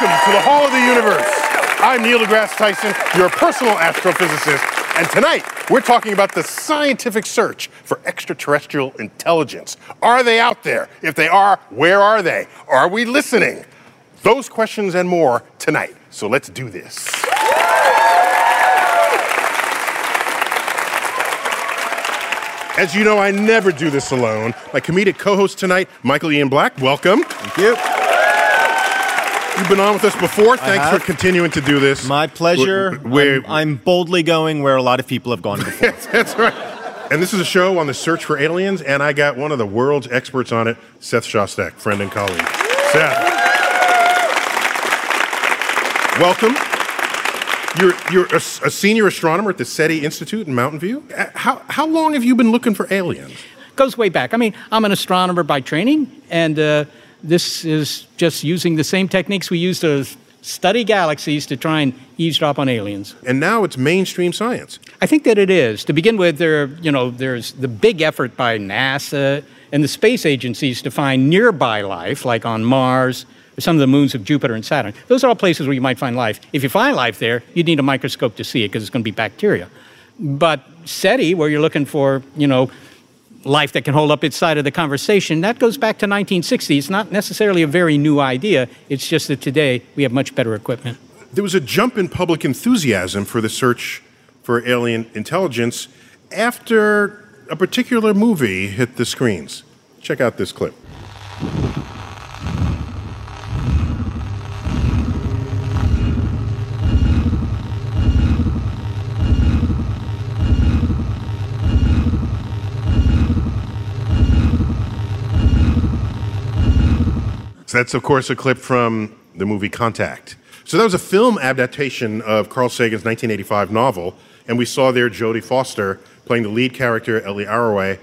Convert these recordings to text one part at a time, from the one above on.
Welcome to the Hall of the Universe. I'm Neil deGrasse Tyson, your personal astrophysicist, and tonight we're talking about the scientific search for extraterrestrial intelligence. Are they out there? If they are, where are they? Are we listening? Those questions and more tonight. So let's do this. As you know, I never do this alone. My comedic co host tonight, Michael Ian Black, welcome. Thank you. You've been on with us before. Thanks for continuing to do this. My pleasure. Where, I'm, I'm boldly going where a lot of people have gone before. That's right. And this is a show on the search for aliens, and I got one of the world's experts on it, Seth Shostak, friend and colleague. Seth. Welcome. You're, you're a, a senior astronomer at the SETI Institute in Mountain View. Uh, How, how long have you been looking for aliens? goes way back. I mean, I'm an astronomer by training, and uh, this is just using the same techniques we use to study galaxies to try and eavesdrop on aliens. And now it's mainstream science. I think that it is. To begin with, there, you know, there's the big effort by NASA and the space agencies to find nearby life, like on Mars or some of the moons of Jupiter and Saturn. Those are all places where you might find life. If you find life there, you'd need a microscope to see it because it's going to be bacteria. But SETI, where you're looking for, you know, life that can hold up its side of the conversation, that goes back to 1960. It's not necessarily a very new idea. It's just that today we have much better equipment. There was a jump in public enthusiasm for the search for alien intelligence after a particular movie hit the screens. Check out this clip. That's, of course, a clip from the movie Contact. So that was a film adaptation of Carl Sagan's 1985 novel, and we saw there Jodie Foster playing the lead character, Ellie Arroway,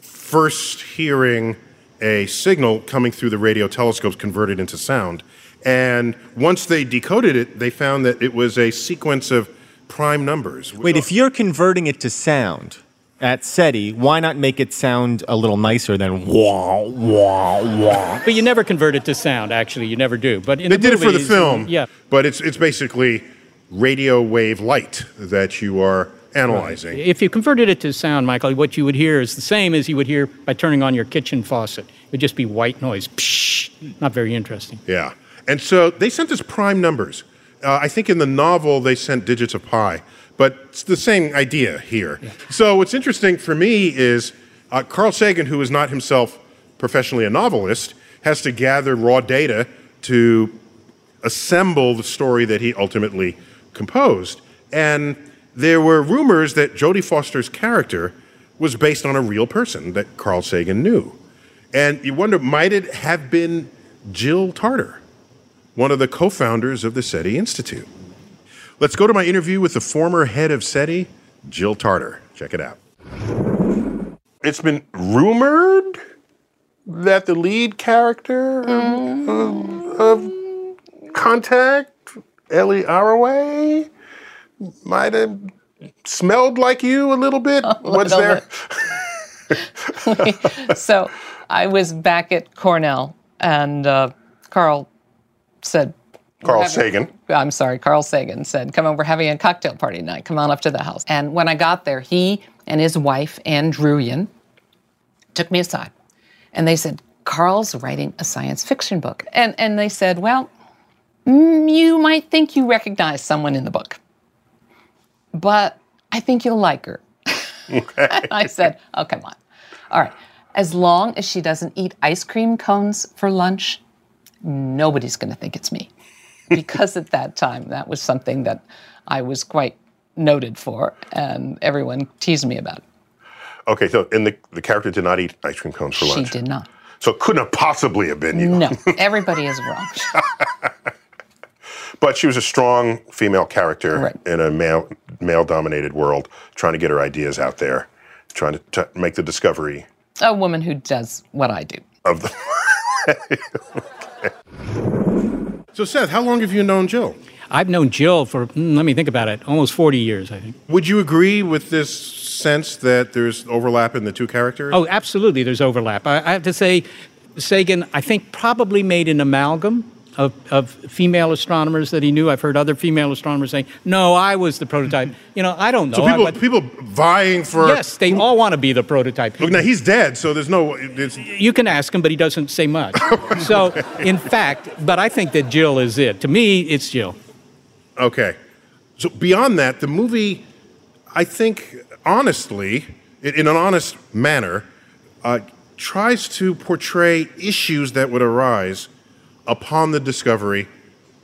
first hearing a signal coming through the radio telescopes converted into sound. And once they decoded it, they found that it was a sequence of prime numbers. Wait, if you're converting it to sound at SETI, why not make it sound a little nicer than wah, wah, wah? But you never convert it to sound, actually. You never do. But in They the did it for the film, Yeah. but it's, it's basically radio wave light that you are analyzing. If you converted it to sound, Michael, what you would hear is the same as you would hear by turning on your kitchen faucet. It would just be white noise. Psh, not very interesting. Yeah. And so they sent us prime numbers. Uh, I think in the novel they sent digits of pi, but it's the same idea here. So what's interesting for me is uh, Carl Sagan, who is not himself professionally a novelist, has to gather raw data to assemble the story that he ultimately composed. And there were rumors that Jodie Foster's character was based on a real person that Carl Sagan knew. And you wonder, might it have been Jill Tarter, one of the co founders of the SETI Institute? Let's go to my interview with the former head of SETI, Jill Tarter. Check it out. It's been rumored that the lead character of, of, of Contact, Ellie Arroway, might have smelled like you a little bit? What's little there? so I was back at Cornell, and uh, Carl said, Carl Sagan. I'm sorry, Carl Sagan said, Come on, we're having a cocktail party tonight. Come on up to the house. And when I got there, he and his wife, Ann Druyan, took me aside. And they said, Carl's writing a science fiction book. And, and they said, Well, mm, you might think you recognize someone in the book, but I think you'll like her. Okay. I said, Oh, come on. All right. As long as she doesn't eat ice cream cones for lunch, nobody's going to think it's me. Because at that time, that was something that I was quite noted for, and everyone teased me about it. Okay, so and the, the character did not eat ice cream cones for She lunch. She did not. So it couldn't have possibly have been you. No, everybody is wrong. But she was a strong female character Right. in a male male dominated world, trying to get her ideas out there, trying to t- make the discovery A woman who does what I do. of the. so Seth, how long have you known Jill? I've known Jill for, mm, let me think about it, almost 40 years, I think. Would you agree with this sense that there's overlap in the two characters? Oh, absolutely, there's overlap. I, I have to say, Sagan, I think, probably made an amalgam of, of female astronomers that he knew. I've heard other female astronomers saying, no, I was the prototype. You know, I don't know. so people people vying for. yes, they all want to be the prototype. Look, now he's dead, so there's no. It's, You can ask him, but he doesn't say much. so, in fact, but I think that Jill is it. To me, it's Jill. Okay. So beyond that, the movie, I think, honestly, in, in an honest manner, uh, tries to portray issues that would arise upon the discovery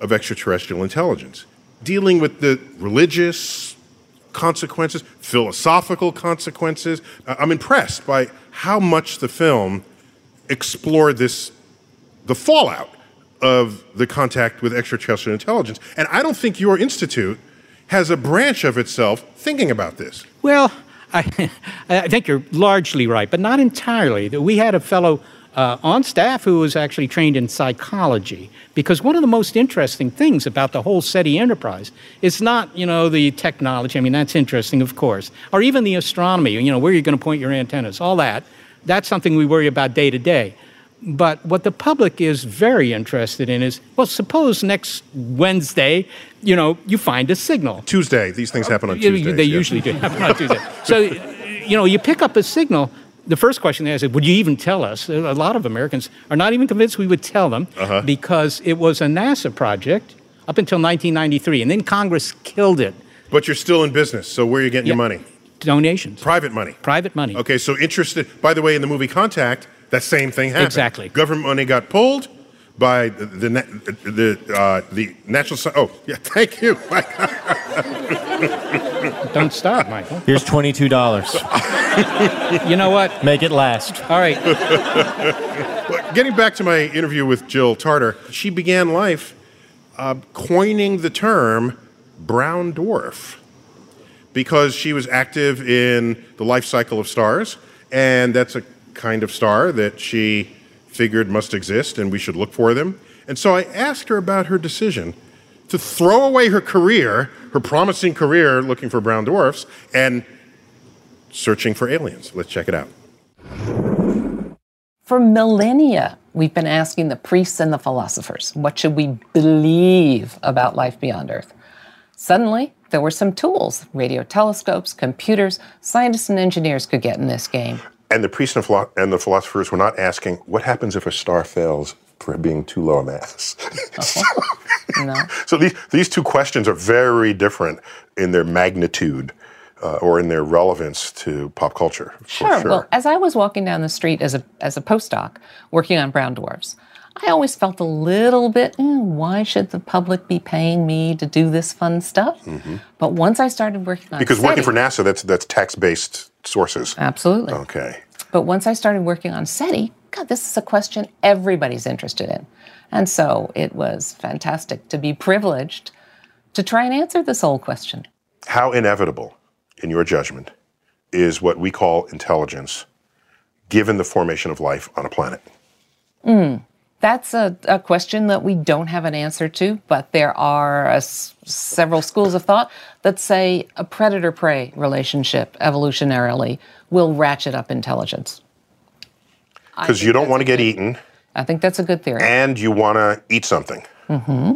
of extraterrestrial intelligence, dealing with the religious consequences, philosophical consequences. Uh, I'm impressed by how much the film explored this the fallout of the contact with extraterrestrial intelligence. And I don't think your institute has a branch of itself thinking about this. Well, I, I think you're largely right, but not entirely. We had a fellow uh, on staff who was actually trained in psychology because one of the most interesting things about the whole SETI enterprise is not, you know, the technology. I mean, that's interesting, of course, or even the astronomy. You know, where you're going to point your antennas, all that. That's something we worry about day to day. But what the public is very interested in is, well, suppose next Wednesday, you know, you find a signal. Tuesday, these things happen on Tuesday. They usually do happen on Tuesday. So, you know, you pick up a signal. The first question they ask is, would you even tell us? A lot of Americans are not even convinced we would tell them Uh-huh. because it was a NASA project up until 1993, and then Congress killed it. But you're still in business, so where are you getting your money? Donations, Private money. private money. Okay, so interested. By the way, in the movie Contact, that same thing happened. Exactly. Government money got pulled by the the the, uh, the national. Sci- Oh, yeah. Thank you. Don't stop, Michael. Here's $22. You know what? Make it last. All right. Well, Getting back to my interview with Jill Tarter, she began life uh, coining the term brown dwarf because she was active in the life cycle of stars, and that's a kind of star that she figured must exist and we should look for them. And so I asked her about her decision to throw away her career, her promising career looking for brown dwarfs, and searching for aliens. Let's check it out. For millennia, we've been asking the priests and the philosophers, what should we believe about life beyond Earth? Suddenly, there were some tools radio telescopes, computers, scientists and engineers could get in this game. And the priests and, the philosophers were not asking, what happens if a star fails for being too low a mass? You know? so these, these two questions are very different in their magnitude uh, or in their relevance to pop culture. for Sure. Well, as I was walking down the street as a as a postdoc working on brown dwarfs, I always felt a little bit, "Eh, why should the public be paying me to do this fun stuff? But once I started working on Mm-hmm. because working for NASA, that's, that's text based sources. absolutely. Okay. But once I started working on SETI, God, this is a question everybody's interested in. And so it was fantastic to be privileged to try and answer this whole question. How inevitable, in your judgment, is what we call intelligence given the formation of life on a planet? Hmm. That's a, a question that we don't have an answer to, but there are s- several schools of thought that say a predator prey relationship evolutionarily will ratchet up intelligence. Because you don't want to get good- eaten I think that's a good theory. and you want to eat something. Mm-hmm.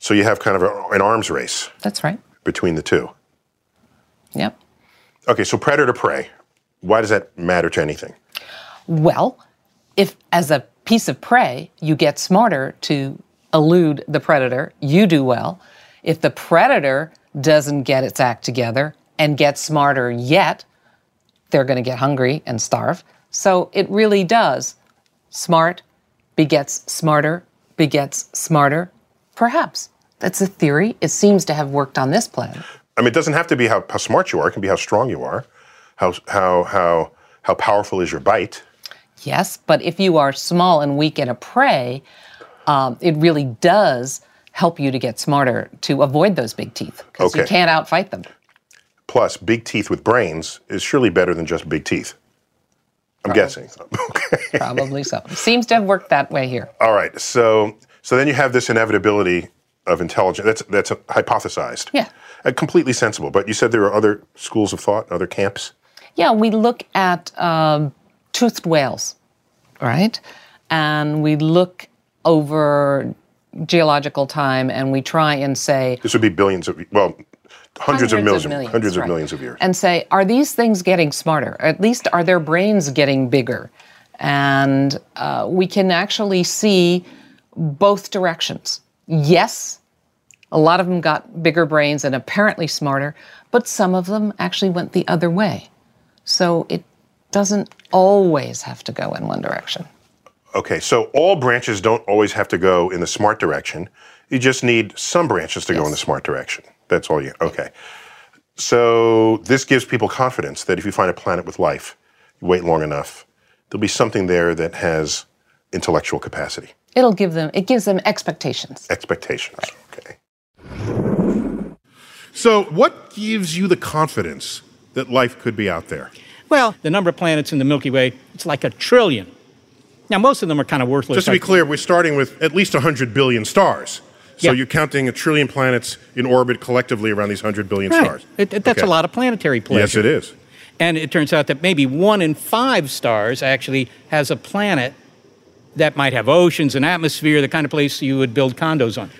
So you have kind of a, an arms race that's right. between the two. Yep. Okay, so predator prey. Why does that matter to anything? Well, if as a piece of prey you get smarter to elude the predator, you do well. If the predator doesn't get its act together and get smarter yet, they're going to get hungry and starve. So it really does. Smart begets smarter, begets smarter. Perhaps. That's a theory. It seems to have worked on this planet. I mean, it doesn't have to be how, how smart you are. It can be how strong you are, how how how how powerful is your bite. Yes, but if you are small and weak and a prey, um, it really does help you to get smarter to avoid those big teeth because you can't outfight them. Plus, big teeth with brains is surely better than just big teeth. I'm guessing. Okay. Probably so. Seems to have worked that way here. All right. So so then you have this inevitability of intelligence. That's that's hypothesized. Yeah. Uh, completely sensible. But you said there are other schools of thought, other camps. Yeah, we look at um, toothed whales, right? And we look over geological time and we try and say, This would be billions of well, hundreds, of millions, hundreds of millions of years. And say, are these things getting smarter? At least are their brains getting bigger? And uh, we can actually see both directions. Yes, a lot of them got bigger brains and apparently smarter, but some of them actually went the other way. So it doesn't always have to go in one direction. Okay, so all branches don't always have to go in the smart direction. You just need some branches to go in the smart direction. That's all you. Okay. So this gives people confidence that if you find a planet with life, you wait long enough, there'll be something there that has intellectual capacity, It'll give them, it gives them expectations. expectations. Okay. So what gives you the confidence that life could be out there? Well, the number of planets in the Milky Way, it's like a trillion. Now, most of them are kind of worthless. Just to be clear, we're starting with at least 100 billion stars. So Yeah. you're counting a trillion planets in orbit collectively around these 100 billion Right. stars. It- it- that's Okay. a lot of planetary pleasure. Yes, it is. And it turns out that maybe one in five stars actually has a planet that might have oceans and atmosphere, the kind of place you would build condos on.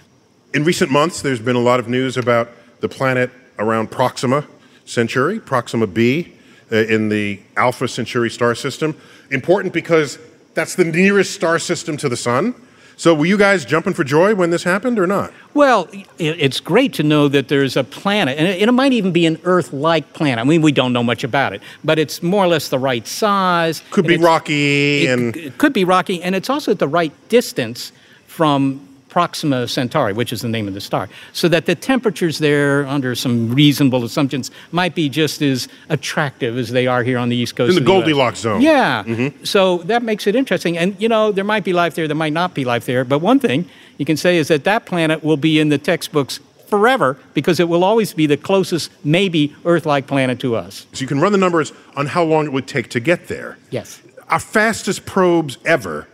In recent months, there's been a lot of news about the planet around Proxima Centauri, Proxima b, Uh, in the Alpha Centauri star system. Important because that's the nearest star system to the sun. So were you guys jumping for joy when this happened or not? Well, it's great to know that there's a planet, and it might even be an Earth like planet. I mean, we don't know much about it, but it's more or less the right size. Could be rocky and it could be rocky, and it's also at the right distance from Proxima Centauri, which is the name of the star, so that the temperatures there, under some reasonable assumptions, might be just as attractive as they are here on the East Coast. in the US. Goldilocks zone. Yeah. Mm-hmm. So that makes it interesting. And, you know, there might be life there, there might not be life there. But one thing you can say is that that planet will be in the textbooks forever because it will always be the closest, maybe Earth like planet to us. So you can run the numbers on how long it would take to get there. Yes. Our fastest probes ever,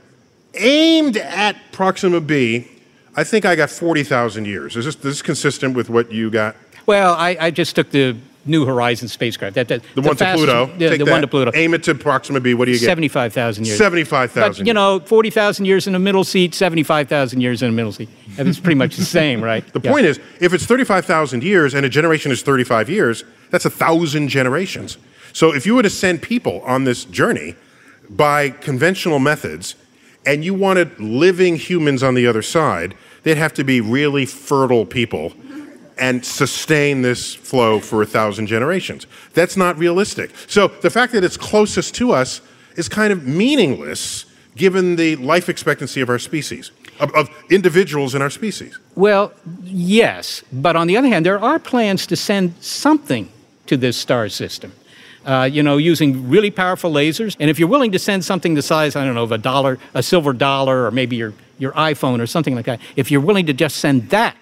aimed at Proxima b, I think I got 40,000 years. Is this, this is consistent with what you got? Well, I, I just took the New Horizons spacecraft. That, that, The, one to Pluto. The, the that, one to Pluto. Aim it to Proxima b. What do you get? 75,000 years. 75,000 But, you know, 40,000 years in the middle seat, 75,000 years in the middle seat. And it's pretty much the same, right? The point is, if it's 35,000 years and a generation is 35 years, that's a thousand generations. So if you were to send people on this journey by conventional methods and you wanted living humans on the other side, they'd have to be really fertile people and sustain this flow for a thousand generations. That's not realistic. So the fact that it's closest to us is kind of meaningless given the life expectancy of our species, of, individuals in our species. Well, yes, but on the other hand, there are plans to send something to this star system. Uh, you know, using really powerful lasers. And if you're willing to send something the size, I don't know, of a dollar, a silver dollar, or maybe your, your iPhone or something like that, if you're willing to just send that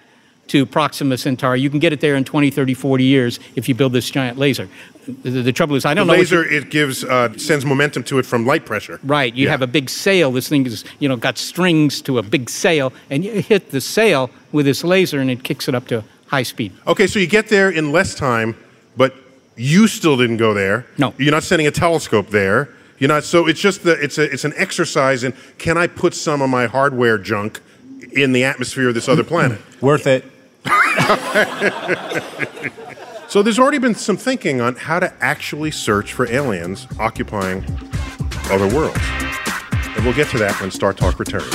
to Proxima Centauri. You can get it there in 20, 30, 40 years if you build this giant laser. The, the trouble is, I don't the know. laser it gives uh, sends momentum to it from light pressure. Right. You Yeah. have a big sail. This thing is, you know, got strings to a big sail, and you hit the sail with this laser, and it kicks it up to high speed. Okay, so you get there in less time, but you still didn't go there. No. You're not sending a telescope there. You're not. So it's just the it's a it's an exercise in can I put some of my hardware junk in the atmosphere of this other planet? Worth it. So there's already been some thinking on how to actually search for aliens occupying other worlds. And we'll get to that when Star Talk returns.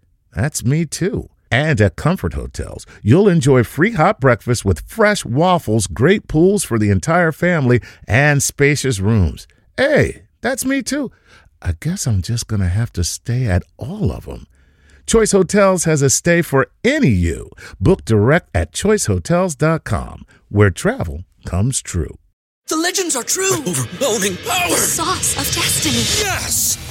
That's me too. And at Comfort Hotels, you'll enjoy free hot breakfast with fresh waffles, great pools for the entire family, and spacious rooms. Hey, that's me too. I guess I'm just going to have to stay at all of them. Choice Hotels has a stay for any you. Book direct at choicehotels.com, where travel comes true. The legends are true. overwhelming power! Sauce of destiny. Yes!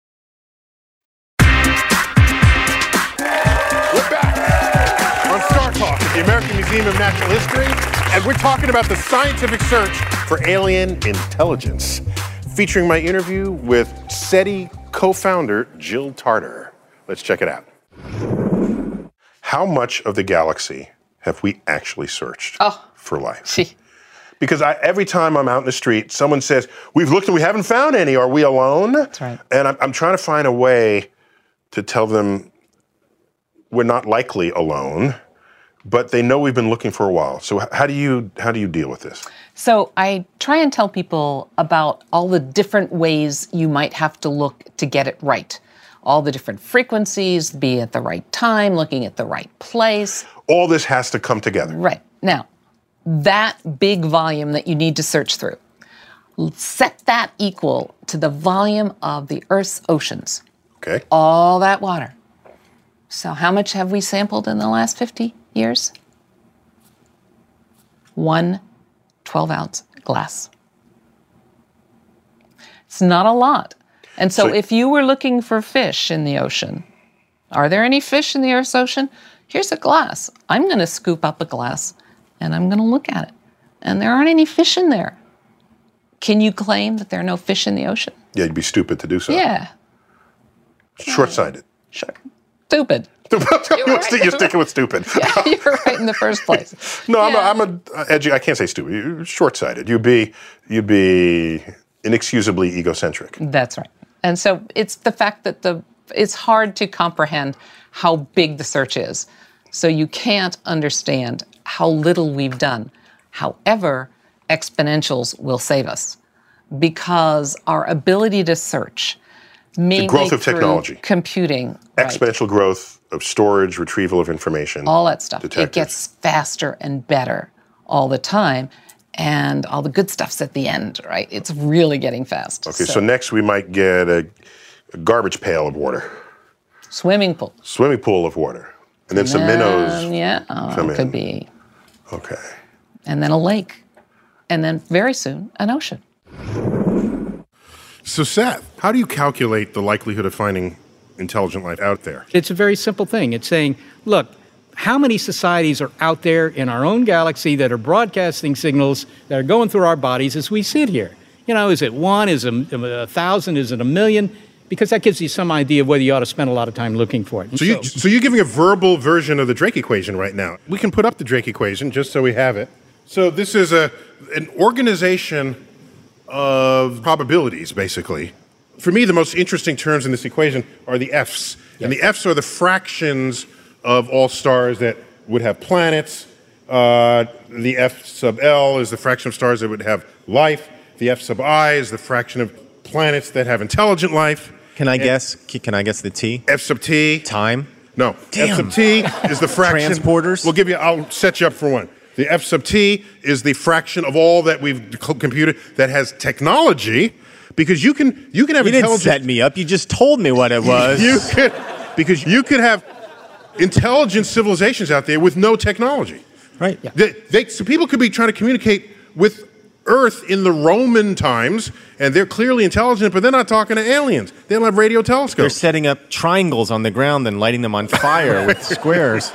We're back on Star Talk at the American Museum of Natural History, and we're talking about the scientific search for alien intelligence, featuring my interview with SETI co-founder Jill Tarter. Let's check it out. How much of the galaxy have we actually searched oh. for life? Gee. Because I, every time I'm out in the street, someone says, "We've looked and we haven't found any. Are we alone?" That's right. And I'm, I'm trying to find a way to tell them we're not likely alone, but they know we've been looking for a while. So how do you how do you deal with this? So I try and tell people about all the different ways you might have to look to get it right. All the different frequencies, be at the right time, looking at the right place. All this has to come together. Right. Now, that big volume that you need to search through, set that equal to the volume of the Earth's oceans. Okay. All that water. So, how much have we sampled in the last 50 years? One 12 ounce glass. It's not a lot. And so, So- if you were looking for fish in the ocean, are there any fish in the Earth's ocean? Here's a glass. I'm going to scoop up a glass and I'm going to look at it. And there aren't any fish in there. Can you claim that there are no fish in the ocean? Yeah, you'd be stupid to do so. Yeah, Short-sighted. sure. Stupid. You're, right. sticking with stupid. Yeah, you were right in the first place. No, I'm Yeah. a, I'm a uh, edu- I can't say stupid. You're short-sighted. You'd be you'd be inexcusably egocentric. That's right. And so it's the fact that the it's hard to comprehend how big the search is. So you can't understand how little we've done. However, exponentials will save us because our ability to search mainly growth of technology. computing, right, Exponential growth of storage, retrieval of information. all that stuff. It gets faster and better all the time. And all the good stuff's at the end, right? It's really getting fast. Okay, so, next we might get a, a garbage pail of water, swimming pool. swimming pool of water, and then some minnows. Yeah, oh, could in. be. Okay. And then a lake. And then very soon, an ocean. So Seth, how do you calculate the likelihood of finding intelligent life out there? It's a very simple thing. It's saying, look, how many societies are out there in our own galaxy that are broadcasting signals that are going through our bodies as we sit here? You know, is it one? Is it a, a thousand? Is it a million? Because that gives you some idea of whether you ought to spend a lot of time looking for it. And So, you, so you're giving a verbal version of the Drake equation right now. We can put up the Drake equation just so we have it. So this is a an organization of probabilities, basically. For me, the most interesting terms in this equation are the Fs, and the Fs are the fractions of all stars that would have planets. Uh, the F sub L is the fraction of stars that would have life. The F sub I is the fraction of planets that have intelligent life. Can I guess? Can I guess the T? F sub T Time. no. Damn. F sub T is the fraction. Of transporters? We'll give you. I'll set you up for one. The F sub T is the fraction of all that we've computed that has technology, because you can you can have You didn't set me up. You just told me what it was. You could because you could have intelligent civilizations out there with no technology. right. They, they, so people could be trying to communicate with Earth in the Roman times, and they're clearly intelligent, but they're not talking to aliens. They don't have radio telescopes. They're setting up triangles on the ground and lighting them on fire with squares.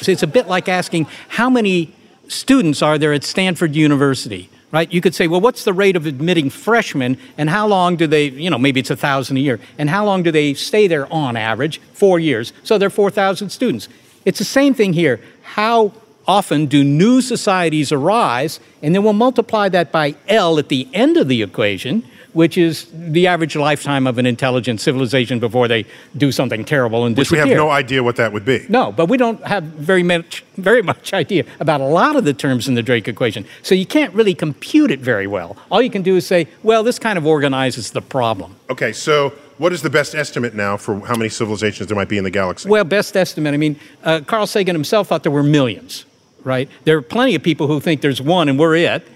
So it's a bit like asking how many students are there at Stanford University, right? You could say, well, what's the rate of admitting freshmen, and how long do they, you know, maybe it's a thousand a year, and how long do they stay there on average? Four years. So there are 4,000 students. It's the same thing here. How often do new societies arise, and then we'll multiply that by L at the end of the equation, which is the average lifetime of an intelligent civilization before they do something terrible and disappear. which we have no idea what that would be. No, but we don't have very much, very much idea about a lot of the terms in the Drake equation. So you can't really compute it very well. All you can do is say, well, this kind of organizes the problem. Okay, so what is the best estimate now for how many civilizations there might be in the galaxy? Well, best estimate. I mean, uh, Carl Sagan himself thought there were millions, right? There are plenty of people who think there's one and we're it.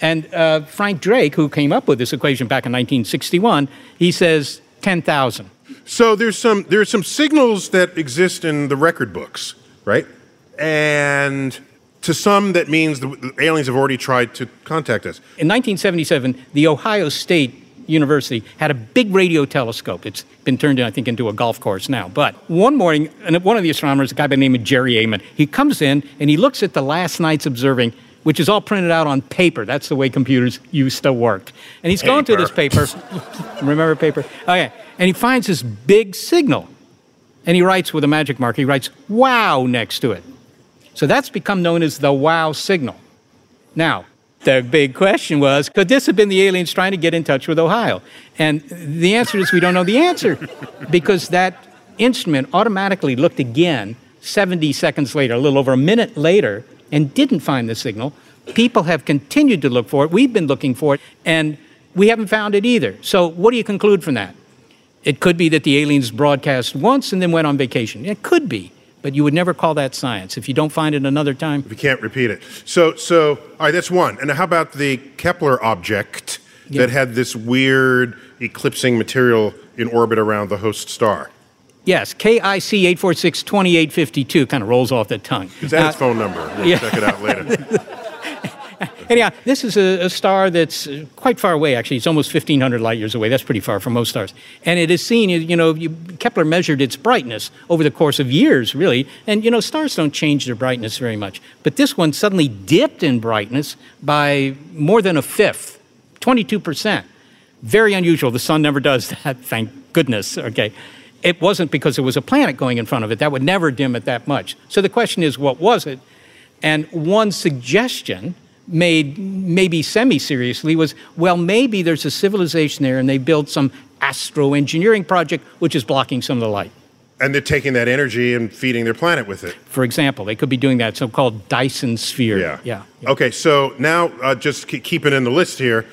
And uh, Frank Drake, who came up with this equation back in 1961, he says 10,000. So there's some there's some signals that exist in the record books, right? And to some, that means the, the aliens have already tried to contact us. In 1977, the Ohio State University had a big radio telescope. It's been turned, I think, into a golf course now. But one morning, one of the astronomers, a guy by the name of Jerry Ehman, he comes in and he looks at the last night's observing, which is all printed out on paper. That's the way computers used to work. And he's going through this paper. Remember paper? Okay. And he finds this big signal. And he writes with a magic marker, he writes wow next to it. So that's become known as the wow signal. Now, the big question was could this have been the aliens trying to get in touch with Ohio? And the answer is we don't know the answer because that instrument automatically looked again 70 seconds later, a little over a minute later, and didn't find the signal. People have continued to look for it. We've been looking for it, and we haven't found it either. So, what do you conclude from that? It could be that the aliens broadcast once and then went on vacation. It could be, but you would never call that science. If you don't find it another time, We can't repeat it. So, so all right, that's one. And how about the Kepler object Yeah. that had this weird eclipsing material in orbit around the host star? Yes, KIC 846 2852 kind of rolls off the tongue. Is that Uh, its phone number? We'll yeah. check it out later. Anyhow, this is a, a star that's uh, quite far away, actually. It's almost 1,500 light years away. That's pretty far from most stars. And it is seen, you know, you, Kepler measured its brightness over the course of years, really. And, you know, stars don't change their brightness very much. But this one suddenly dipped in brightness by more than a fifth. 22%. Very unusual. The sun never does that, thank goodness. Okay. It wasn't because there was a planet going in front of it. That would never dim it that much. So the question is, what was it? And one suggestion made maybe semi seriously was well, maybe there's a civilization there and they built some astro engineering project which is blocking some of the light. And they're taking that energy and feeding their planet with it. For example, they could be doing that so called Dyson sphere. Yeah. Yeah. Okay, so now uh, just keep keeping in the list here.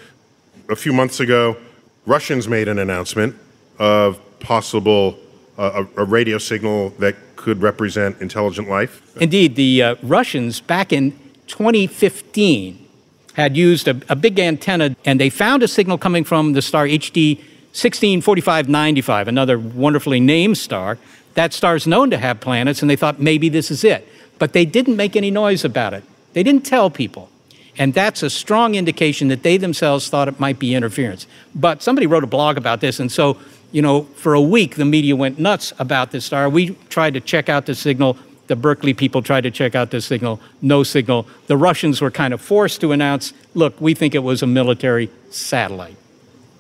A few months ago, Russians made an announcement of possible uh, a, a radio signal that could represent intelligent life. Indeed, the uh, Russians back in 2015 had used a, a, big antenna and they found a signal coming from the star HD 164595, another wonderfully named star. That star is known to have planets and they thought maybe this is it. But they didn't make any noise about it. They didn't tell people. And that's a strong indication that they themselves thought it might be interference. But somebody wrote a blog about this, and so you know, for a week, the media went nuts about this star. We tried to check out the signal. The Berkeley people tried to check out the signal. No signal. The Russians were kind of forced to announce, look, we think it was a military satellite.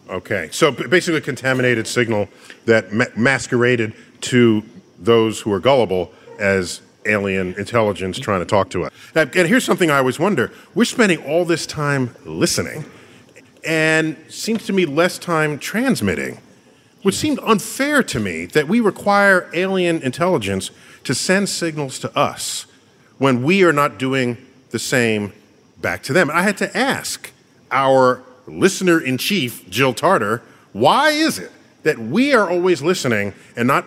Okay. So basically, a contaminated signal that ma- masqueraded to those who are gullible as alien intelligence trying to talk to us. Now, and here's something I always wonder we're spending all this time listening and seems to me less time transmitting which seemed unfair to me that we require alien intelligence to send signals to us when we are not doing the same back to them. I had to ask our listener in chief, Jill Tarter, why is it that we are always listening and not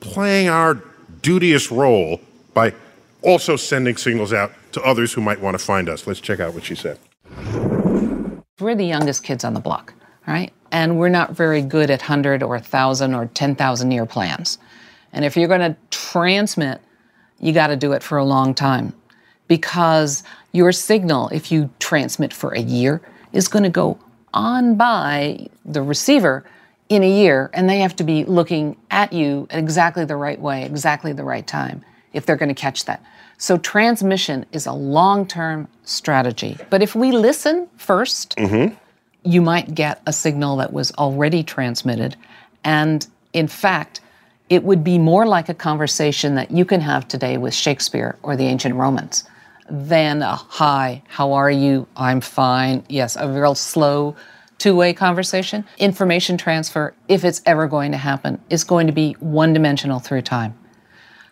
playing our duteous role by also sending signals out to others who might want to find us? Let's check out what she said. We're the youngest kids on the block, right? and we're not very good at 100 or 1,000 or 10,000 year plans. And if you're going to transmit, you got to do it for a long time because your signal, if you transmit for a year, is going to go on by the receiver in a year, and they have to be looking at you exactly the right way, exactly the right time, if they're going to catch that. So transmission is a long term strategy. But if we listen 1st mm-hmm you might get a signal that was already transmitted. And in fact, it would be more like a conversation that you can have today with Shakespeare or the ancient Romans than a hi, how are you? I'm fine. Yes, a real slow two way conversation. Information transfer, if it's ever going to happen, is going to be one dimensional through time.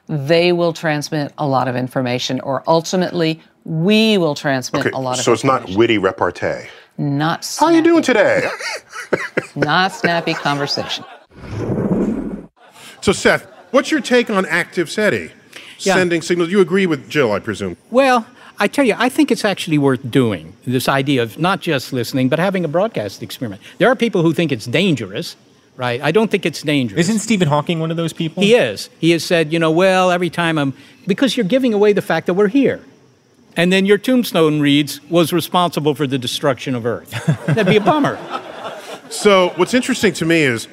They will transmit a lot of information, or ultimately, we will transmit okay, a lot of so information. So it's not witty repartee. Not snappy. How you doing today? not snappy conversation. So Seth, what's your take on active SETI? Yeah. Sending signals. You agree with Jill, I presume. Well, I tell you, I think it's actually worth doing this idea of not just listening, but having a broadcast experiment. There are people who think it's dangerous, right? I don't think it's dangerous. Isn't Stephen Hawking one of those people? He is. He has said, you know, well, every time I'm, because you're giving away the fact that we're here. And then your tombstone reads, was responsible for the destruction of Earth. That'd be a bummer. So, what's interesting to me is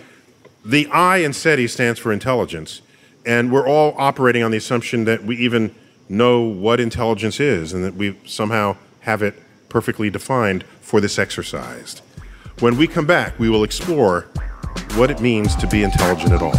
the I in SETI stands for intelligence. And we're all operating on the assumption that we even know what intelligence is and that we somehow have it perfectly defined for this exercise. When we come back, we will explore what it means to be intelligent at all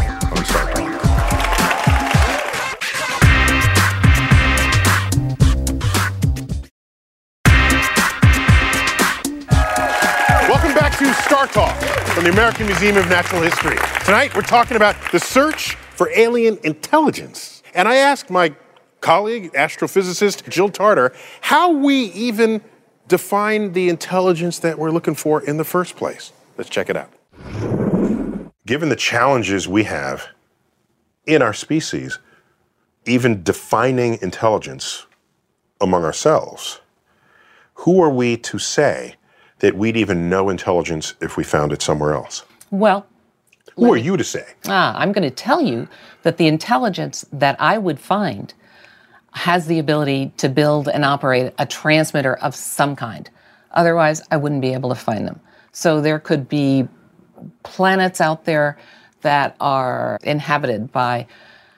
the American Museum of Natural History. Tonight, we're talking about the search for alien intelligence. And I asked my colleague, astrophysicist Jill Tarter, how we even define the intelligence that we're looking for in the first place. Let's check it out. Given the challenges we have in our species, even defining intelligence among ourselves, who are we to say that we'd even know intelligence if we found it somewhere else? Well, who are you to say? Ah, I'm going to tell you that the intelligence that I would find has the ability to build and operate a transmitter of some kind. Otherwise, I wouldn't be able to find them. So there could be planets out there that are inhabited by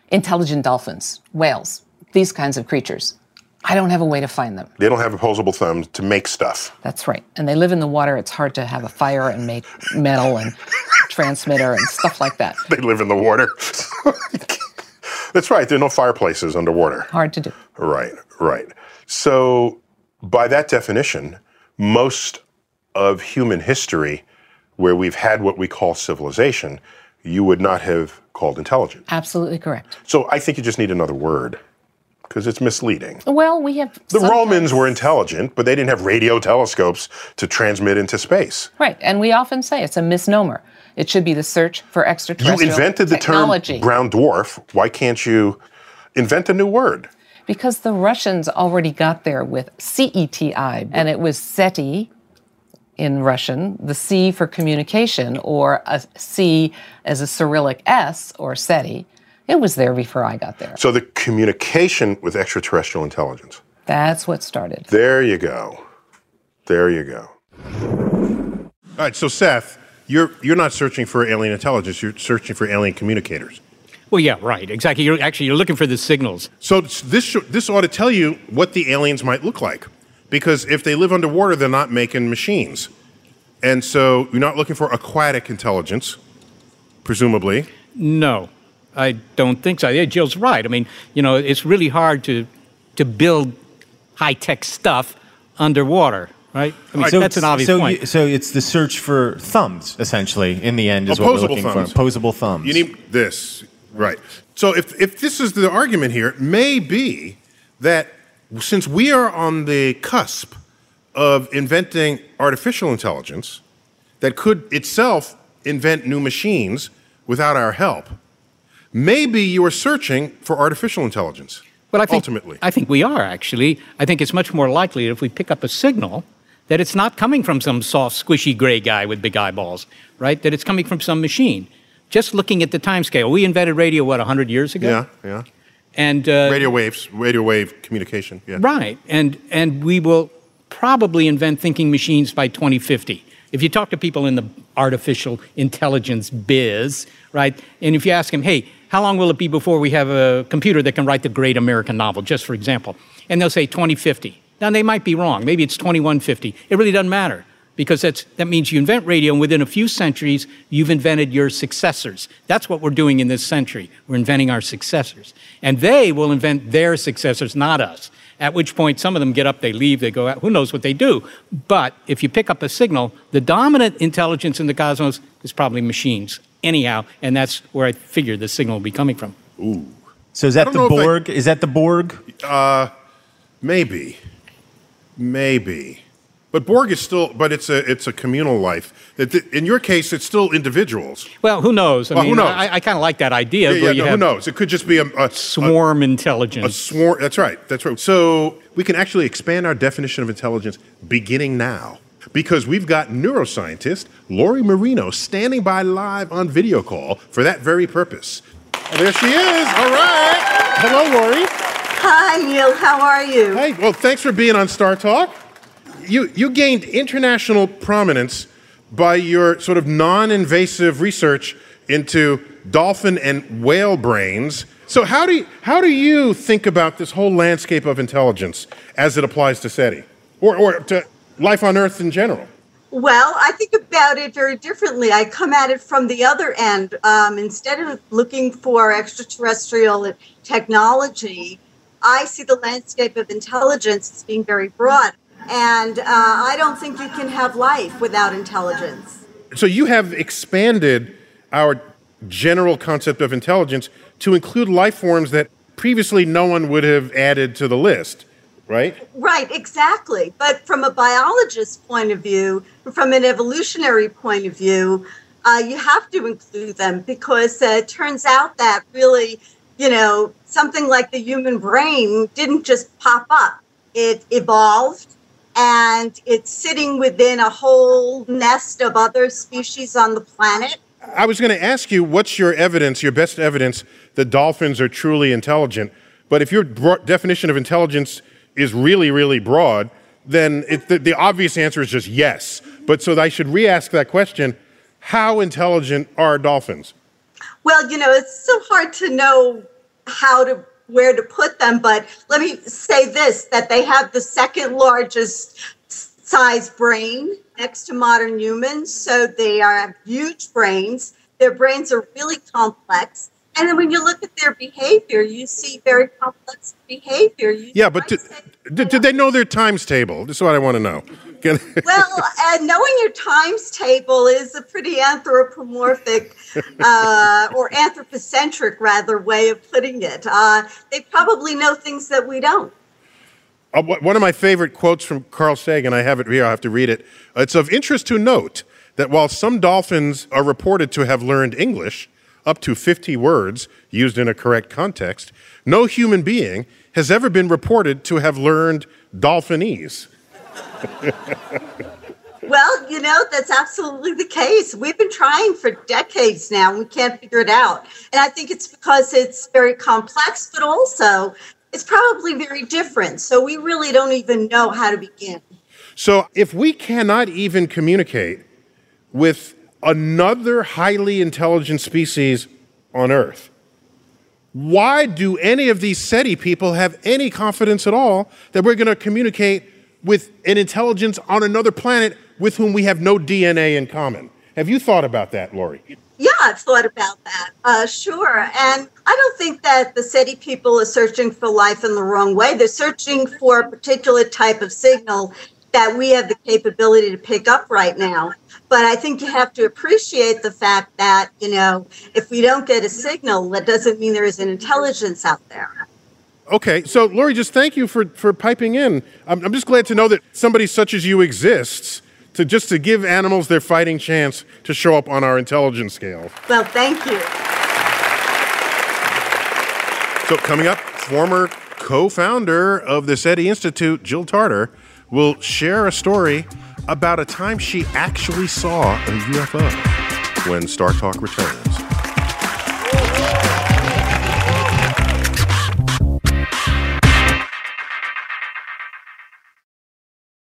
intelligent dolphins, whales, these kinds of creatures. I don't have a way to find them. They don't have opposable thumbs to make stuff. That's right. And they live in the water. It's hard to have a fire and make metal and transmitter and stuff like that. They live in the water. That's right. There are no fireplaces underwater. Hard to do. Right, right. So, by that definition, most of human history where we've had what we call civilization, you would not have called intelligent. Absolutely correct. So, I think you just need another word because it's misleading. Well, we have. The sometimes- Romans were intelligent, but they didn't have radio telescopes to transmit into space. Right. And we often say it's a misnomer. It should be the search for extraterrestrial. You invented the technology. term brown dwarf. Why can't you invent a new word? Because the Russians already got there with CETI, and it was SETI in Russian, the C for communication, or a C as a Cyrillic S, or SETI. It was there before I got there. So the communication with extraterrestrial intelligence. That's what started. There you go. There you go. All right, so Seth, you're you're not searching for alien intelligence. You're searching for alien communicators. Well, yeah, right, exactly. You're actually you're looking for the signals. So this sh- this ought to tell you what the aliens might look like, because if they live underwater, they're not making machines, and so you're not looking for aquatic intelligence, presumably. No, I don't think so. Yeah, Jill's right. I mean, you know, it's really hard to to build high tech stuff underwater, right? I mean, So that's an it's- obvious so point. You, so it's the search for thumbs, essentially, in the end, is what we're looking thumbs. for. Opposable thumbs. You need this, right? So if if this is the argument here, it may be that since we are on the cusp of inventing artificial intelligence that could itself invent new machines without our help, maybe you are searching for artificial intelligence. Well, I think, ultimately, I think we are actually. I think it's much more likely if we pick up a signal that it's not coming from some soft, squishy gray guy with big eyeballs, right? That it's coming from some machine. Just looking at the time scale, we invented radio what 100 years ago, yeah, yeah. and uh, Radio waves, radio wave communication. Yeah. Right. And and we will probably invent thinking machines by 2050. If you talk to people in the artificial intelligence biz, right? And if you ask them, "Hey, how long will it be before we have a computer that can write the great American novel?" just for example. And they'll say 2050. Now they might be wrong. Maybe it's 2150. It really doesn't matter because that's, that means you invent radio, and within a few centuries, you've invented your successors. That's what we're doing in this century. We're inventing our successors. And they will invent their successors, not us. At which point, some of them get up, they leave, they go out, who knows what they do. But if you pick up a signal, the dominant intelligence in the cosmos is probably machines, anyhow, and that's where I figure the signal will be coming from. Ooh. So is that the know if I- Borg? Is that the Borg? Uh, maybe, maybe, but Borg is still. But it's a it's a communal life. It- In your case, it's still individuals. Well, who knows? I Well, who knows? I, I kind of like that idea Yeah, yeah, you no, who knows? It could just be a, a swarm A, a intelligence. swarm. That's right. That's right. So we can actually expand our definition of intelligence beginning now. Because we've got neuroscientist Lori Marino standing by live on video call for that very purpose. And there she is. All right. Hello, Lori. Hi, Neil. How are you? Hey, well, thanks for being on Star Talk. You, you gained international prominence by your sort of non invasive research into dolphin and whale brains. So, how do, you, how do you think about this whole landscape of intelligence as it applies to SETI or, or to life on Earth in general? Well, I think about it very differently. I come at it from the other end. Um, instead of looking for extraterrestrial technology, I see the landscape of intelligence as being very broad. And uh, I don't think you can have life without intelligence. So, you have expanded our general concept of intelligence to include life forms that previously no one would have added to the list, right? Right, exactly. But from a biologist's point of view, from an evolutionary point of view, uh, you have to include them because uh, it turns out that really, you know, something like the human brain didn't just pop up. It evolved and it's sitting within a whole nest of other species on the planet. I was going to ask you, what's your evidence, your best evidence that dolphins are truly intelligent? But if your definition of intelligence is really, really broad, then it, the, the obvious answer is just yes. But so I should re ask that question how intelligent are dolphins? Well, you know, it's so hard to know how to where to put them, but let me say this that they have the second largest size brain next to modern humans. So they are huge brains. Their brains are really complex. And then when you look at their behavior, you see very complex behavior. You Yeah, but did, did, did they know their times table? This is what I want to know. Well, uh, knowing your times table is a pretty anthropomorphic uh, or anthropocentric, rather, way of putting it. Uh, they probably know things that we don't. Uh, one of my favorite quotes from Carl Sagan, I have it here, I have to read it. It's of interest to note that while some dolphins are reported to have learned English, up to 50 words used in a correct context, no human being has ever been reported to have learned dolphinese. Well, you know, that's absolutely the case. We've been trying for decades now and we can't figure it out. And I think it's because it's very complex, but also it's probably very different. So we really don't even know how to begin. So if we cannot even communicate with another highly intelligent species on Earth, why do any of these SETI people have any confidence at all that we're going to communicate with an intelligence on another planet with whom we have no DNA in common? Have you thought about that, Lori? Yeah, I've thought about that. Uh, sure. And I don't think that the SETI people are searching for life in the wrong way. They're searching for a particular type of signal that we have the capability to pick up right now. But I think you have to appreciate the fact that, you know, if we don't get a signal, that doesn't mean there is an intelligence out there. Okay, so Lori, just thank you for, for piping in. I'm, I'm just glad to know that somebody such as you exists to just to give animals their fighting chance to show up on our intelligence scale. Well, thank you. So coming up, former co-founder of the SETI Institute, Jill Tarter, will share a story about a time she actually saw a UFO when Star Talk returns.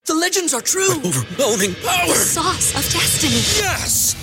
The legends are true. Overwhelming power. The Sauce of destiny. Yes!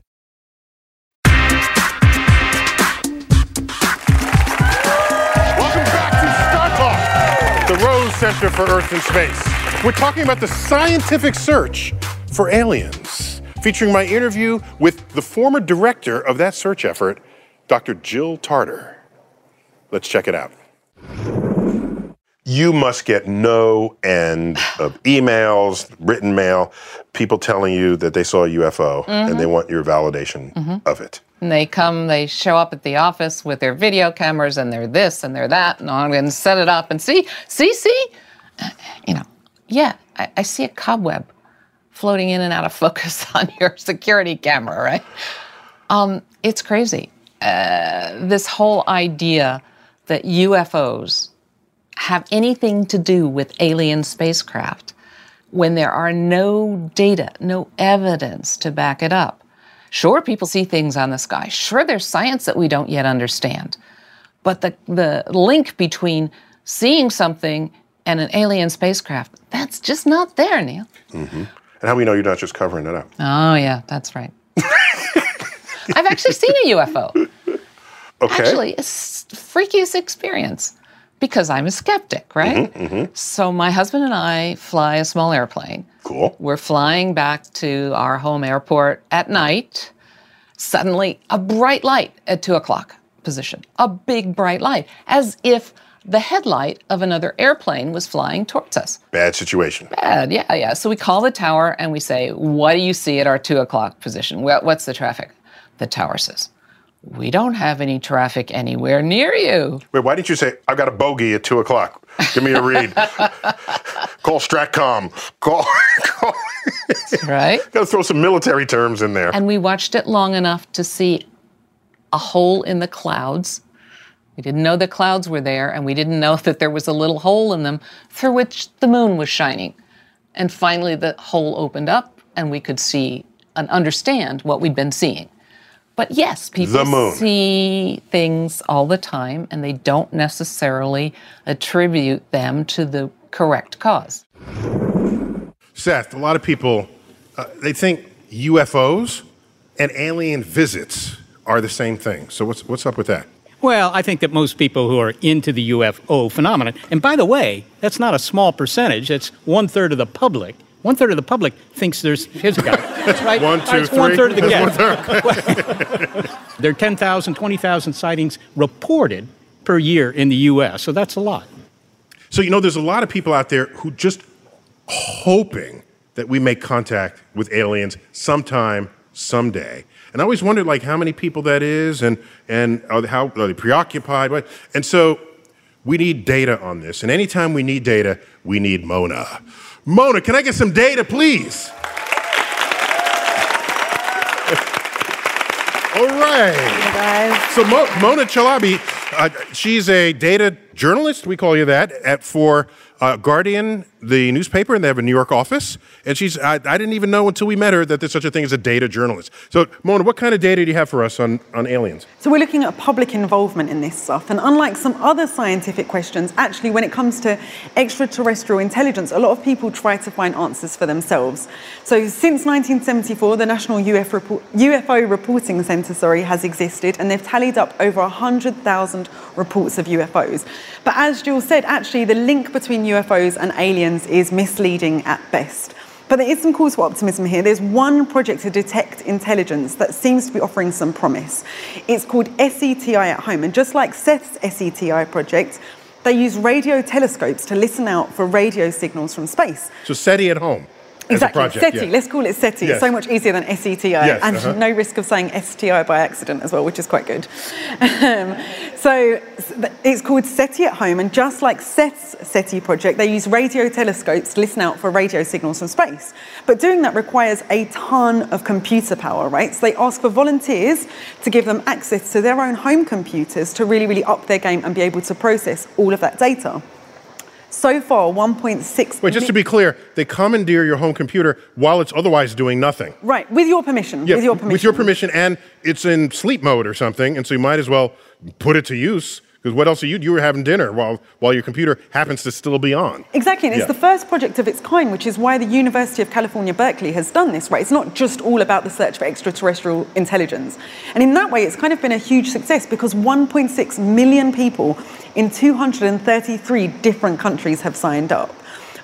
Center for Earth and Space. We're talking about the scientific search for aliens, featuring my interview with the former director of that search effort, Dr. Jill Tarter. Let's check it out. You must get no end of emails, written mail, people telling you that they saw a UFO and they want your validation of it. And they come, they show up at the office with their video cameras and they're this and they're that, and I'm going to set it up and see, see, see. Uh, You know, yeah, I, I see a cobweb floating in and out of focus on your security camera, right? Um, it's crazy. Uh, this whole idea that UFOs have anything to do with alien spacecraft when there are no data, no evidence to back it up. Sure, people see things on the sky. Sure, there's science that we don't yet understand. But the, the link between seeing something and an alien spacecraft. That's just not there, Neil. Mm-hmm. And how we know you're not just covering it up? Oh, yeah, that's right. I've actually seen a UFO. Okay. Actually, it's the freakiest experience because I'm a skeptic, right? Mhm, mhm. So my husband and I fly a small airplane. Cool. We're flying back to our home airport at night. Suddenly, a bright light at two o'clock position, a big bright light, as if the headlight of another airplane was flying towards us. Bad situation. Bad, yeah, yeah. So we call the tower and we say, What do you see at our two o'clock position? What's the traffic? The tower says, We don't have any traffic anywhere near you. Wait, why didn't you say, I've got a bogey at 2 o'clock? Give me a read. Call Stratcom. Call. call. right? Got to throw some military terms in there. And we watched it long enough to see a hole in the clouds. We didn't know the clouds were there, and we didn't know that there was a little hole in them through which the moon was shining. And finally, the hole opened up, and we could see and understand what we'd been seeing. But yes, people The moon. see things all the time, and they don't necessarily attribute them to the correct cause. Seth, a lot of people, uh, they think UFOs and alien visits are the same thing. So what's, what's up with that? Well, I think that most people who are into the UFO phenomenon, and by the way, that's not a small percentage. That's one third of the public. One third of the public thinks there's here's a guy. That's right. One, two, three. third of the guess. there are 10,000, 20,000 sightings reported per year in the U.S. So that's a lot. So, you know, there's a lot of people out there who just hoping that we make contact with aliens sometime, someday. And I always wondered, like, how many people that is and, and are how are they preoccupied? What? And so we need data on this. And anytime we need data, we need Mona. Mona, can I get some data, please? All right. So Mo- Mona Chalabi, uh, she's a data journalist. We call you that at for uh, Guardian, the newspaper, and they have a New York office. And she's I, I didn't even know until we met her that there's such a thing as a data journalist. So Mona, what kind of data do you have for us on on aliens? So we're looking at public involvement in this stuff. And unlike some other scientific questions, actually, when it comes to extraterrestrial intelligence, a lot of people try to find answers for themselves. So since 1974, the National UFO, UFO Reporting Centre sorry, has existed, and they've tallied up over 100,000 reports of UFOs. But as Jules said, actually, the link between UFOs and aliens is misleading at best. But there is some cause for optimism here. There's one project to detect intelligence that seems to be offering some promise. It's called SETI at Home. And just like Seth's SETI project, they use radio telescopes to listen out for radio signals from space. So SETI at home. Exactly, project, SETI. yeah. Let's call it SETI. Yes. So much easier than SETI, Yes, and uh-huh. no risk of saying STI by accident as well, which is quite good. Um, so it's called SETI at Home, and just like Seth's SETI project, they use radio telescopes to listen out for radio signals from space. But doing that requires a ton of computer power, right? So they ask for volunteers to give them access to their own home computers to really, really up their game and be able to process all of that data. So far, 1.6 Wait, just to be clear, they commandeer your home computer while it's otherwise doing nothing. Right, with your permission. Yeah, with your permission. With your permission, and it's in sleep mode or something, and so you might as well put it to use. Because what else are you? You were having dinner while while your computer happens to still be on. Exactly, and it's Yeah. the first project of its kind, which is why the University of California, Berkeley has done this, right? It's not just all about the search for extraterrestrial intelligence. And in that way, it's kind of been a huge success because 1.6 million people in 233 different countries have signed up.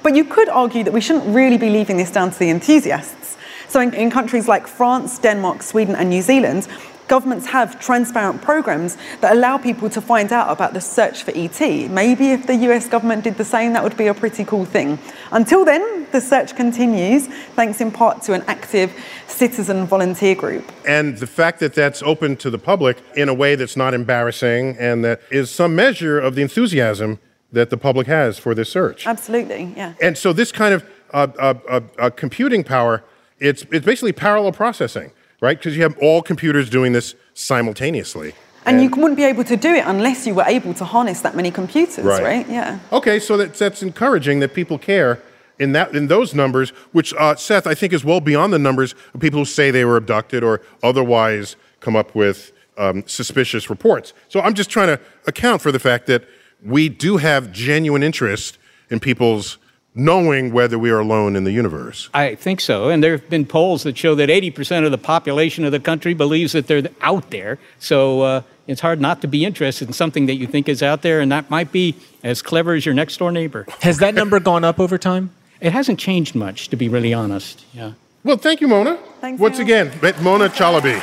But you could argue that we shouldn't really be leaving this down to the enthusiasts. So in, in countries like France, Denmark, Sweden, and New Zealand, governments have transparent programs that allow people to find out about the search for ET. Maybe if the US government did the same, that would be a pretty cool thing. Until then, the search continues, thanks in part to an active citizen volunteer group. And the fact that that's open to the public in a way that's not embarrassing and that is some measure of the enthusiasm that the public has for this search. Absolutely, yeah. And so this kind of uh, uh, uh, uh, computing power, it's, it's basically parallel processing, right? Because you have all computers doing this simultaneously. And you wouldn't be able to do it unless you were able to harness that many computers, Right. right? Yeah. Okay, so that's, that's encouraging that people care in that in those numbers, which uh, Seth I think is well beyond the numbers of people who say they were abducted or otherwise come up with um, suspicious reports. So I'm just trying to account for the fact that we do have genuine interest in people's knowing whether we are alone in the universe. I think so. And there have been polls that show that 80% of the population of the country believes that they're out there. So uh, it's hard not to be interested in something that you think is out there, and that might be as clever as your next door neighbor. Has that number gone up over time? It hasn't changed much, to be really honest. Yeah. Well, thank you, Mona. Thanks, Once Neil. again, met Mona Chalabi.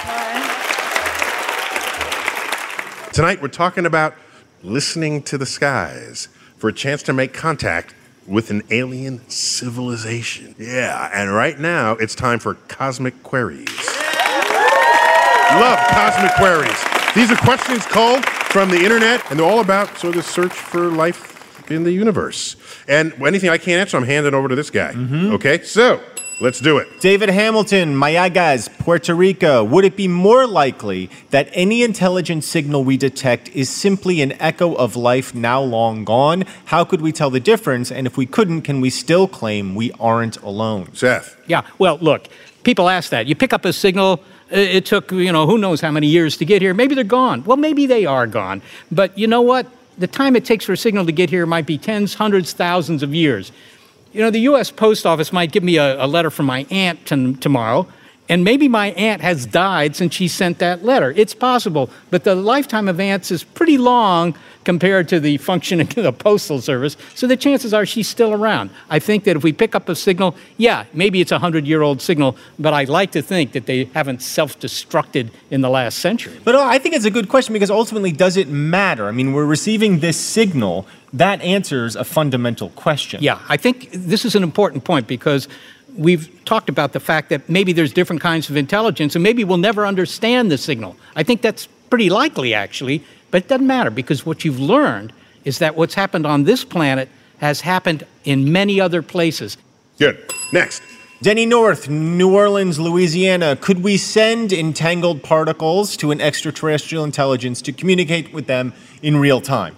Tonight, we're talking about listening to the skies for a chance to make contact with an alien civilization. Yeah, and right now, it's time for Cosmic Queries. Love Cosmic Queries. These are questions called from the internet, and they're all about sort of the search for life in the universe. And anything I can't answer, I'm handing over to this guy. Mm-hmm. Okay, so let's do it. David Hamilton, Mayagüez, Puerto Rico. Would it be more likely that any intelligent signal we detect is simply an echo of life now long gone? How could we tell the difference? And if we couldn't, can we still claim we aren't alone? Seth. Yeah. Well, look, people ask that. You pick up a signal. uh, It took, you know, who knows how many years to get here. Maybe they're gone. Well, maybe they are gone. But you know what? The time it takes for a signal to get here might be tens, hundreds, thousands of years. You know, the U.S. Post Office might give me a, a letter from my aunt t- tomorrow, and maybe my aunt has died since she sent that letter. It's possible, but the lifetime of aunts is pretty long compared to the functioning of the Postal Service, so the chances are she's still around. I think that if we pick up a signal, yeah, maybe it's a 100 year old signal, but I like to think that they haven't self destructed in the last century. But uh, I think it's a good question because ultimately, does it matter? I mean, we're receiving this signal. That answers a fundamental question. Yeah, I think this is an important point because we've talked about the fact that maybe there's different kinds of intelligence and maybe we'll never understand the signal. I think that's pretty likely, actually, but it doesn't matter because what you've learned is that what's happened on this planet has happened in many other places. Good. Next. Denny North, New Orleans, Louisiana. Could we send entangled particles to an extraterrestrial intelligence to communicate with them in real time?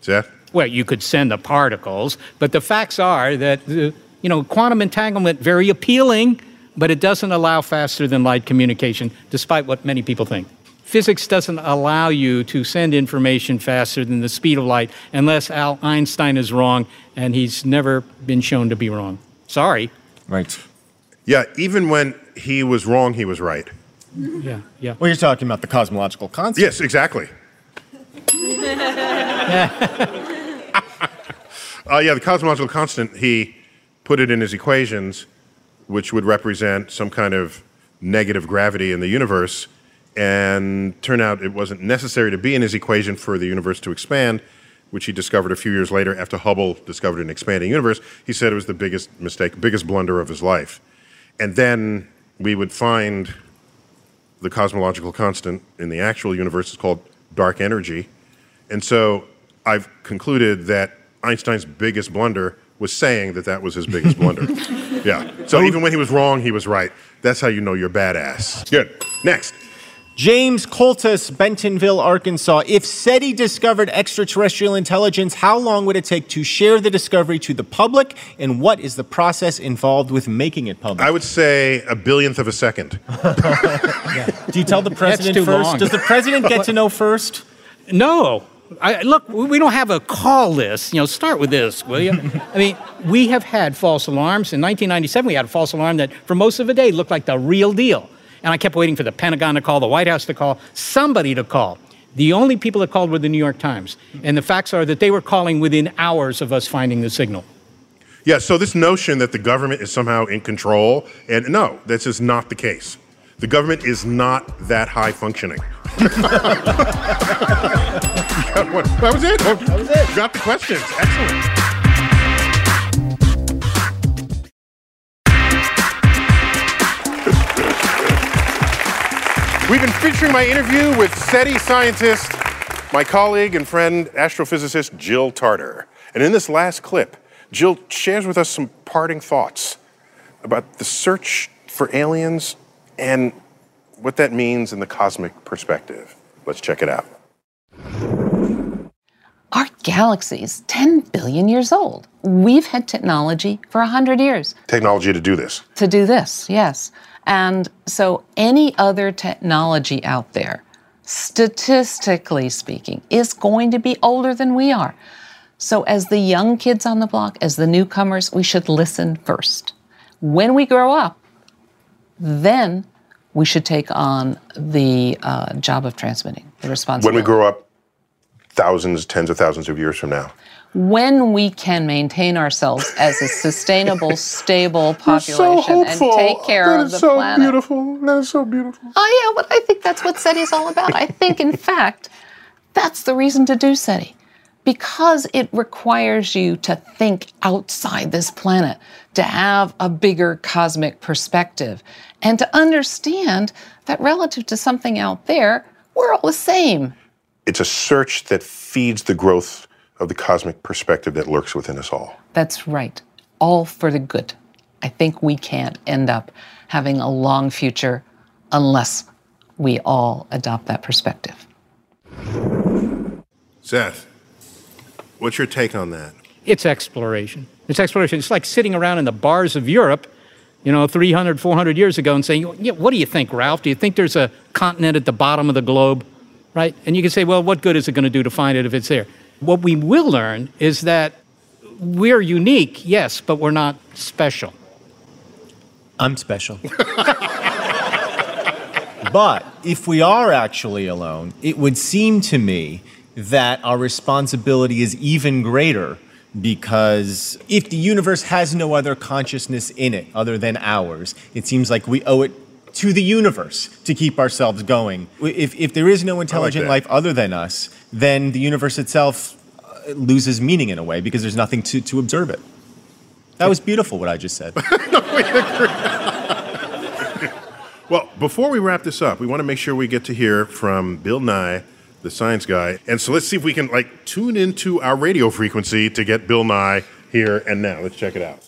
Seth? Well, you could send the particles, but the facts are that uh, you know quantum entanglement very appealing, but it doesn't allow faster than light communication, despite what many people think. Physics doesn't allow you to send information faster than the speed of light unless Al Einstein is wrong, and he's never been shown to be wrong. Sorry. Right. Yeah, even when he was wrong, he was right. Yeah, yeah. Well, you're talking about the cosmological constant. Yes, exactly. Uh, yeah, the cosmological constant, he put it in his equations, which would represent some kind of negative gravity in the universe. And turned out it wasn't necessary to be in his equation for the universe to expand, which he discovered a few years later after Hubble discovered an expanding universe. He said it was the biggest mistake, biggest blunder of his life. And then we would find the cosmological constant in the actual universe is called dark energy. And so I've concluded that Einstein's biggest blunder was saying that that was his biggest blunder. yeah. So even when he was wrong, he was right. That's how you know you're badass. Good. Next. James Coltus, Bentonville, Arkansas. If SETI discovered extraterrestrial intelligence, how long would it take to share the discovery to the public, and what is the process involved with making it public? I would say a billionth of a second. Do you tell the president first? long. Does the president get to know first? No. I, look, we we don't have a call list. You know, start with this, will you? I mean, we have had false alarms. In 1997, we had a false alarm that, for most of the day, looked like the real deal. And I kept waiting for the Pentagon to call, the White House to call, somebody to call. The only people that called were the New York Times. And the facts are that they were calling within hours of us finding the signal. Yeah, so this notion that the government is somehow in control, and no, that's just not the case. The government is not that high functioning. That was it. That was it. Got the questions. Excellent. We've been featuring my interview with SETI scientist, my colleague and friend, astrophysicist Jill Tarter. And in this last clip, Jill shares with us some parting thoughts about the search for aliens and what that means in the cosmic perspective. Let's check it out. Our galaxy is 10 billion years old. We've had technology for 100 years Technology to do this. to do this, yes. And so any other technology out there, statistically speaking, is going to be older than we are. So, as the young kids on the block, as the newcomers, we should listen first. When we grow up, then we should take on the uh, job of transmitting the responsibility. When we grow up, thousands, tens of thousands of years from now. when we can maintain ourselves as a sustainable, stable population so and take care That of is the so planet. beautiful. That is so beautiful. Oh yeah, but I think that's what SETI is all about. I think, in fact, that's the reason to do SETI. Because it requires you to think outside this planet, to have a bigger cosmic perspective, and to understand that relative to something out there, we're all the same. It's a search that feeds the growth of the cosmic perspective that lurks within us all. That's right. All for the good. I think we can't end up having a long future unless we all adopt that perspective. Seth, what's your take on that? It's exploration. It's exploration. It's like sitting around in the bars of Europe, you know, 300, 400 years ago and saying, yeah, what do you think, Ralph? Do you think there's a continent at the bottom of the globe? Right? And you can say, well, what good is it going to do to find it if it's there? What we will learn is that we're unique, yes, but we're not special. I'm special. but if we are actually alone, it would seem to me that our responsibility is even greater because if the universe has no other consciousness in it other than ours, it seems like we owe it to the universe to keep ourselves going. If, if there is no intelligent that. life other than us, then the universe itself uh, loses meaning in a way because there's nothing to, to observe it. That was beautiful what I just said. Well, before we wrap this up, we want to make sure we get to hear from Bill Nye, the science guy. And so let's see if we can like tune into our radio frequency to get Bill Nye here and now. Let's check it out.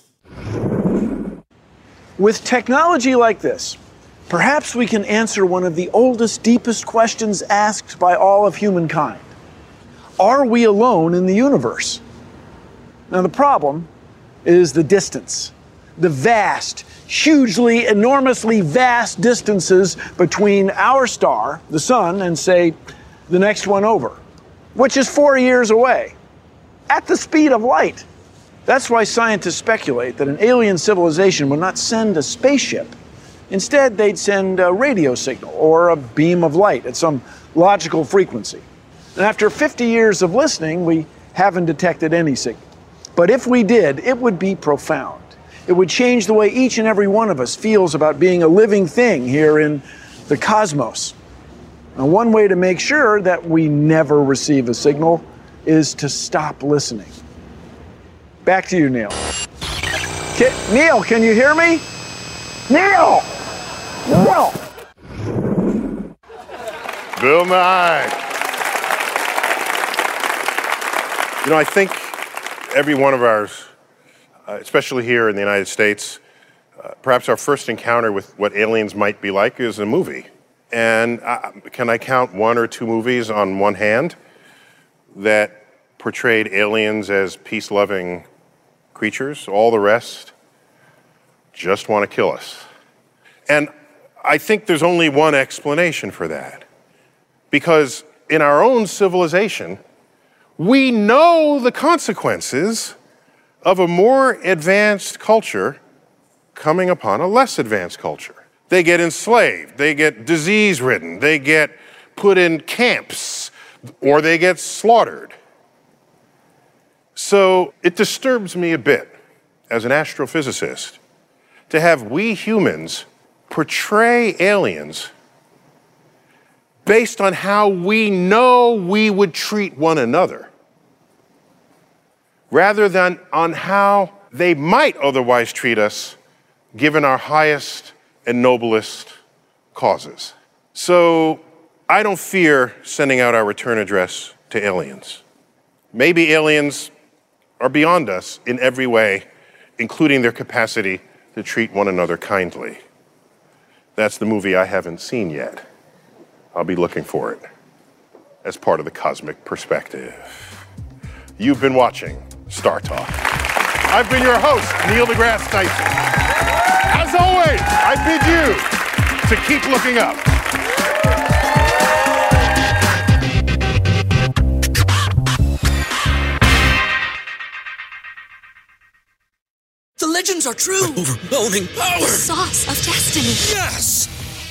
With technology like this, perhaps we can answer one of the oldest, deepest questions asked by all of humankind Are we alone in the universe? Now, the problem is the distance, the vast, hugely, enormously vast distances between our star, the sun, and say the next one over, which is four years away, at the speed of light. That's why scientists speculate that an alien civilization would not send a spaceship. Instead, they'd send a radio signal or a beam of light at some logical frequency. And after 50 years of listening, we haven't detected any signal. But if we did, it would be profound. It would change the way each and every one of us feels about being a living thing here in the cosmos. One way to make sure that we never receive a signal is to stop listening. Back to you, Neil. Ca- Neil, can you hear me? Neil! Neil! Bill Nye. You know, I think every one of ours, uh, especially here in the United States, uh, perhaps our first encounter with what aliens might be like is a movie. And can I count one or two movies on one hand that portrayed aliens as peace loving creatures? All the rest just want to kill us. And I think there's only one explanation for that. Because in our own civilization, we know the consequences of a more advanced culture coming upon a less advanced culture. They get enslaved, they get disease ridden, they get put in camps, or they get slaughtered. So it disturbs me a bit as an astrophysicist to have we humans portray aliens based on how we know we would treat one another rather than on how they might otherwise treat us given our highest and noblest causes. So I don't fear sending out our return address to aliens. Maybe aliens are beyond us in every way, including their capacity to treat one another kindly. That's the movie I haven't seen yet. I'll be looking for it as part of the cosmic perspective. You've been watching Star Talk. I've been your host, Neil deGrasse Tyson always, I bid you to keep looking up. The legends are true. Overwhelming power! The sauce of destiny. Yes!